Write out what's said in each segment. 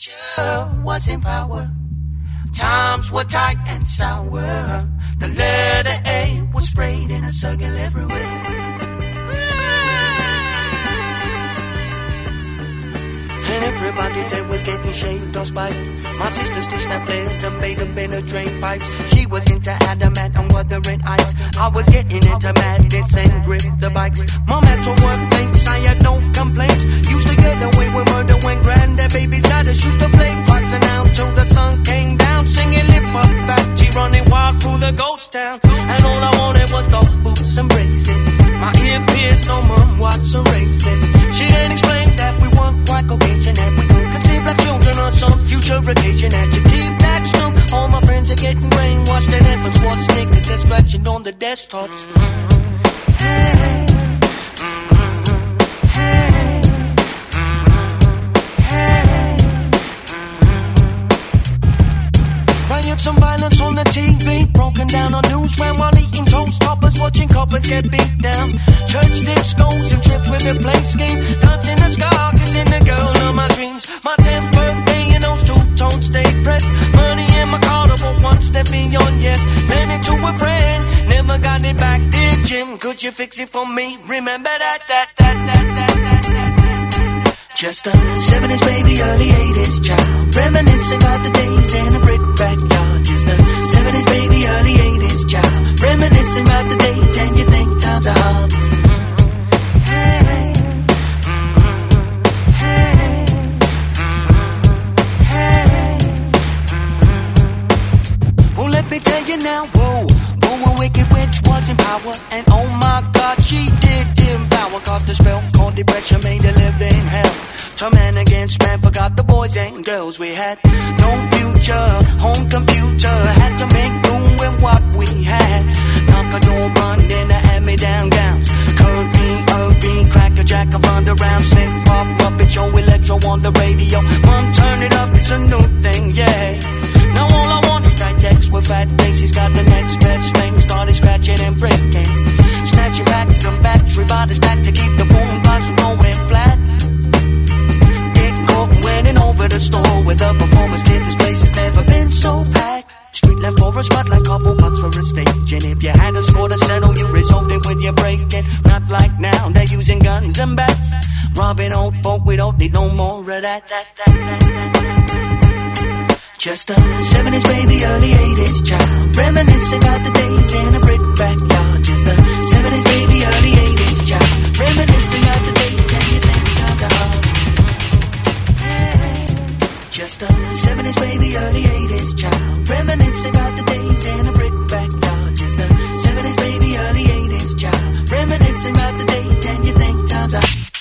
future was in power. Times were tight and sour. The letter A was sprayed in a circle everywhere. And everybody's head was getting shaved or spiked. My sister stitched her flares and made them penetrate pipes. She was into Adam Ant and Wuthering Heights. I was getting into madness and grip the bikes. My mental workmates, I had no complaints. Used to get away with murder when granddad babies had us. Used to play fighting out till the sun came down. Singing lip up fat running wild through the ghost town. And all I wanted was gold boots and braces. My ear pierced, no mom was a racist. She didn't we weren't and we see black children on some future occasion. And you keep that stum. All my friends are getting brainwashed and infants watch they're scratching on the desktops. Hey. Riots and violence on the TV, broken down on news when while eating toast, coppers watching coppers get beat down. Church discos and trips with the play scheme, dancing the ska, kissing the girl of my dreams. My 10th birthday and those two tones stay pressed. Money in my car, but one step beyond yes. Lend it to a friend, never got it back. Dear Jim, could you fix it for me? Remember that, that, that, that, that, that, that. Just a 70s baby, early 80s child. Reminiscing about the days in a brick backyard. Just a 70s baby, early 80s child. Reminiscing about the days and you think times are hard. Hey, hey, hey. Well, let me tell you now, whoa. Whoa, a wicked witch was in power. And oh my god, she did devour. Cause the spell called depression made a living hell. Turn man against man, forgot the boys and girls we had. No future, home computer. Had to make do with what we had. Knock a door, run in the hand me down gowns. Kirby, Irby, cracker jack around around. Slip, pop, puppet show, electro on the radio. Mom, turn it up, it's a new thing, yeah. Now all I want is high text with fat faces. Got the next best thing. Started scratching and breaking. Snatching back some battery by the stack to keep the boom box from going flat. Winning over the store with a performance kit. This place has never been so packed. Street left for a spot like couple bucks for a stage. And if you had a score to settle, you resolved it with your breaking. Not like now, they're using guns and bats. Robbing old folk, we don't need no more of that, that, that, that. Just a 70s baby, early 80s child. Reminiscing about the days in a brick backyard. Just a 70s baby, early 80s child. Reminiscing about the days Just a 70s baby, early 80s child. Reminiscing about the days in a brick backyard. Just a 70s baby, early 80s child. Reminiscing about the days and you think times are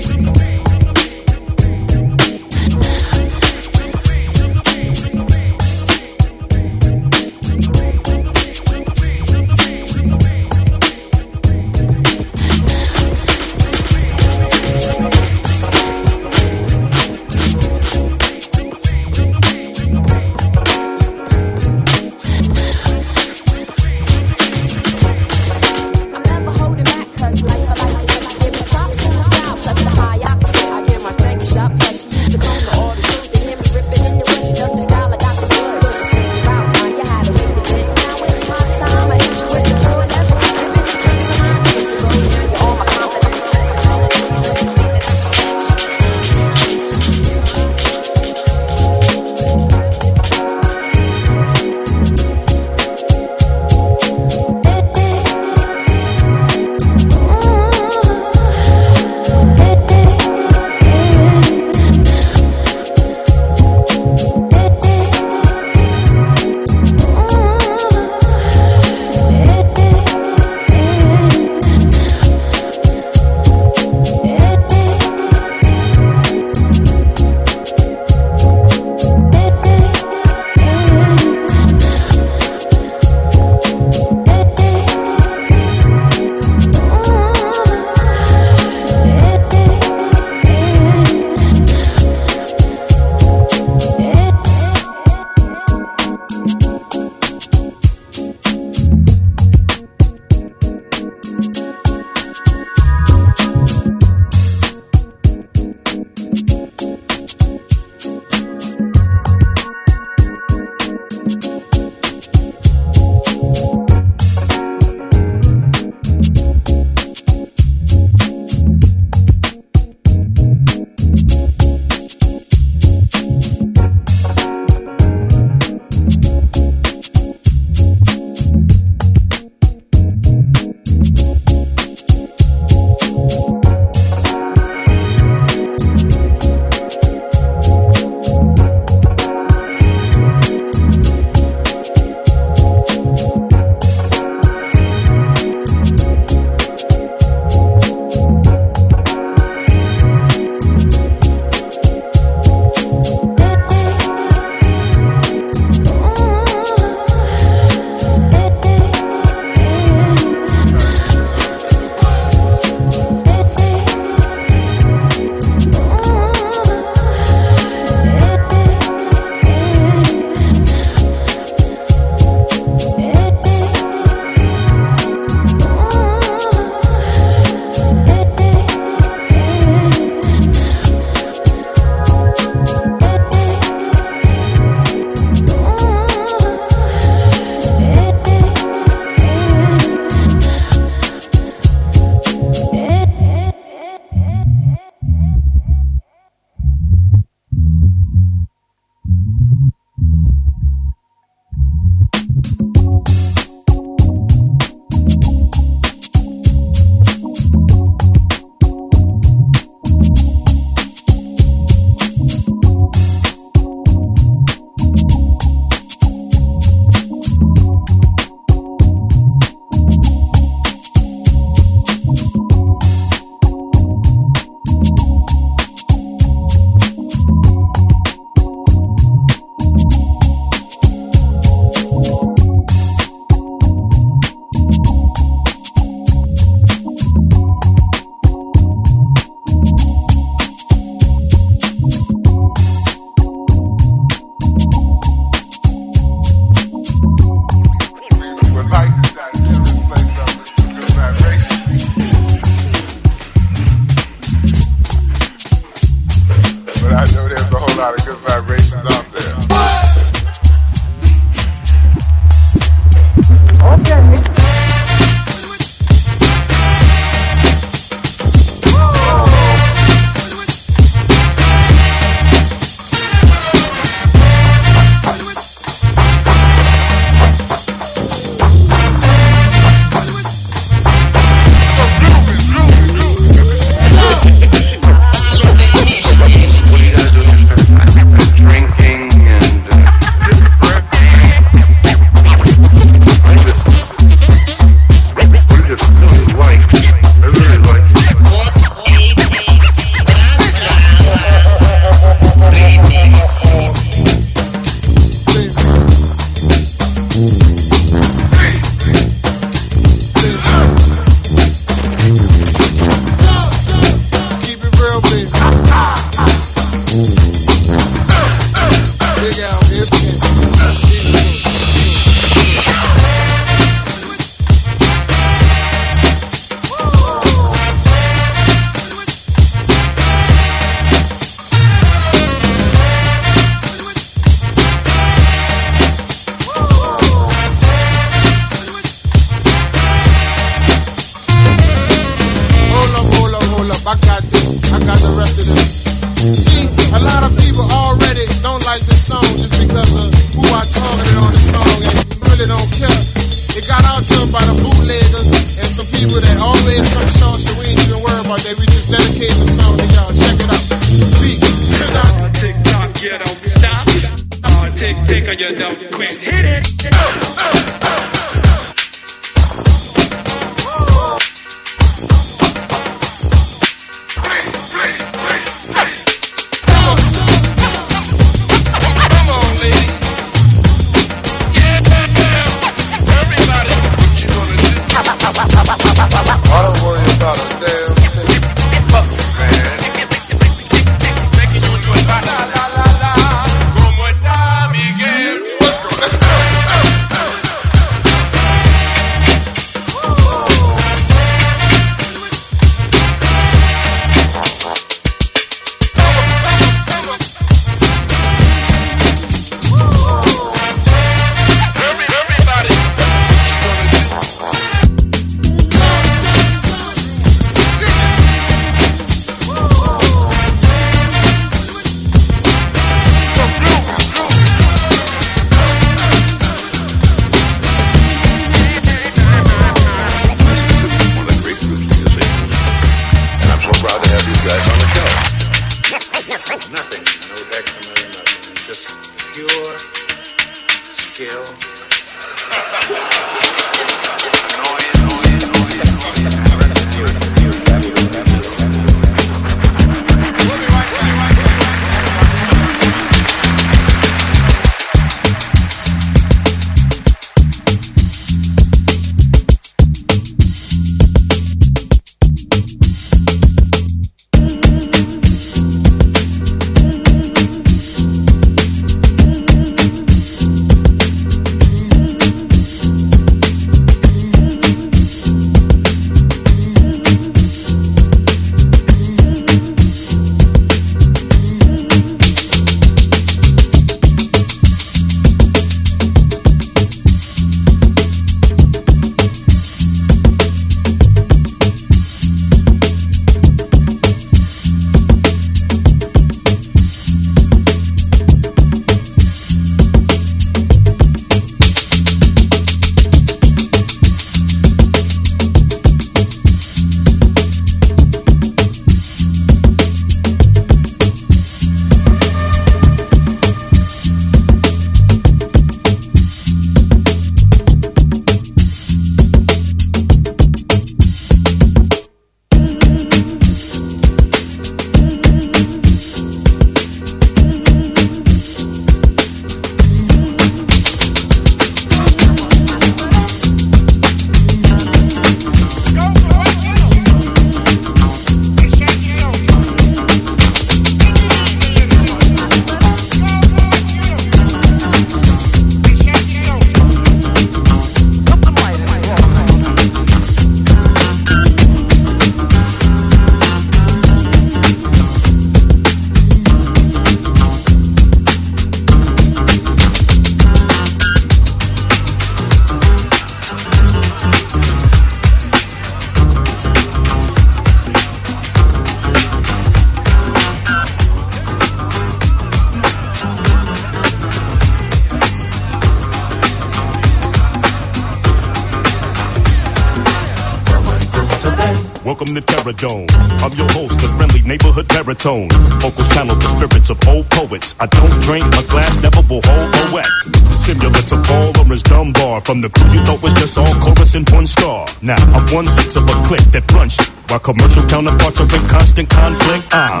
one sixth of a click that runs while commercial counterparts are in constant conflict, I'm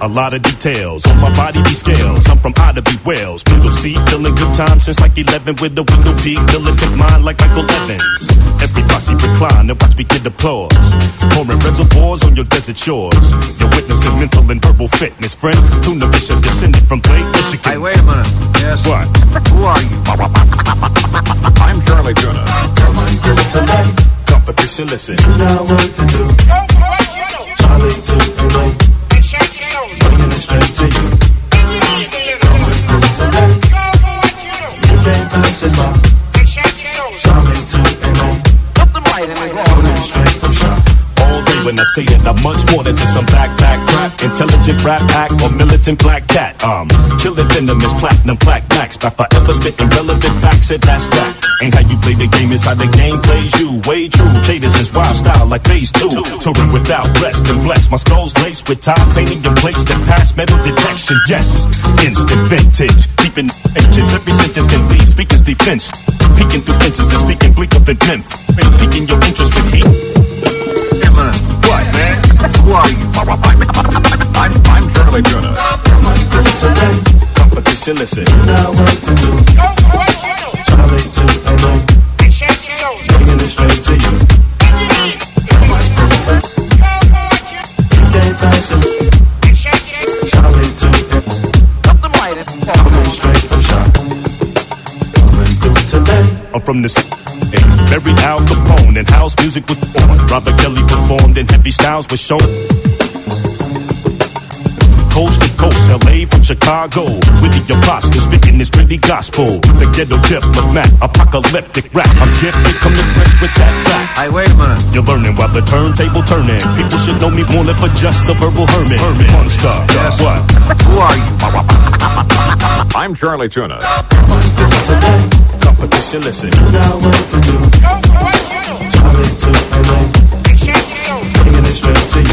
a lot of details on my body be scales. I'm from Ida B. Wells. Window seat, feeling good time since like 11 with the window deep. Militant mine like Michael Evans. Every bossy recline and watch me get applause. Pouring reservoirs on your desert shores. You're witnessing mental and verbal fitness. Friend, tuna fish are descended from Lake Michigan. Hey, wait a minute. Yes. What? Who are you? I'm Charlie Tuna. Competition, listen. You got work to do. That I'm much more than just some backpack crap. Intelligent rap act or militant black cat. Um, killing venomous platinum black max. By forever spitting relevant facts, and that's that. Ain't how you play the game, it's how the game plays you. Way true. Cadence is wild style like phase two. Touring without rest and blessed. My skull's laced with titanium plates that pass metal detection. Yes, instant vintage. Keeping engines, every sentence can leave. Speakers defense. Peeking through fences and speaking bleak up in pimp. Piquing your interest with heat. Who are you? I'm, I'm Charlie. Today, Competition, listen. what to do? Charlie to LA, bringing it straight to you. You can't pass it. Charlie to coming straight from. Coming through today. I'm from the city. Very Al Capone and house music was born. Robert Kelly performed and heavy styles was shown. Coast to coast, LA from Chicago. With the apostle speaking this gritty gospel. The ghetto diplomat, apocalyptic rap. I'm gifted, come to grips with that fact. Hey, wait a minute. You're learning while the turntable turning. People should know me more than for just a verbal hermit. Hermit, monster. Yes. What? Who are you? I'm Charlie Tuna. Competition, listen. now what to do? Charlie to LA, bringing it straight to you.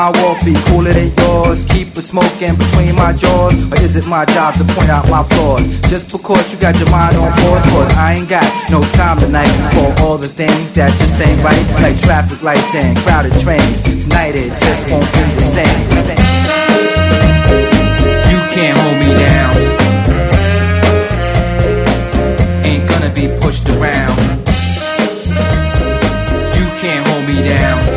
My walk be cooler than yours? Keep a smoking between my jaws? Or is it my job to point out my flaws? Just because you got your mind on pause, cause I ain't got no time tonight for all the things that just ain't right. Like traffic lights and crowded trains. Tonight it just won't be the same. You can't hold me down. Ain't gonna be pushed around. You can't hold me down.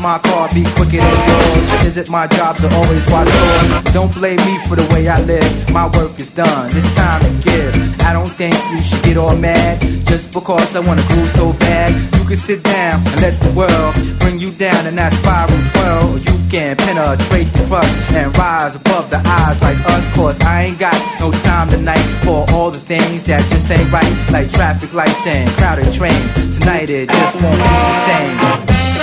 My car be quicker than yours? Is it my job to always watch yours? Don't blame me for the way I live. My work is done. It's time to give. I don't think you should get all mad just because I wanna groove so bad. You can sit down and let the world bring you down in that spiral twirl. You can penetrate the crust and rise above the eyes like us. Cause I ain't got no time tonight for all the things that just ain't right. Like traffic lights and crowded trains. Tonight it just won't be the same.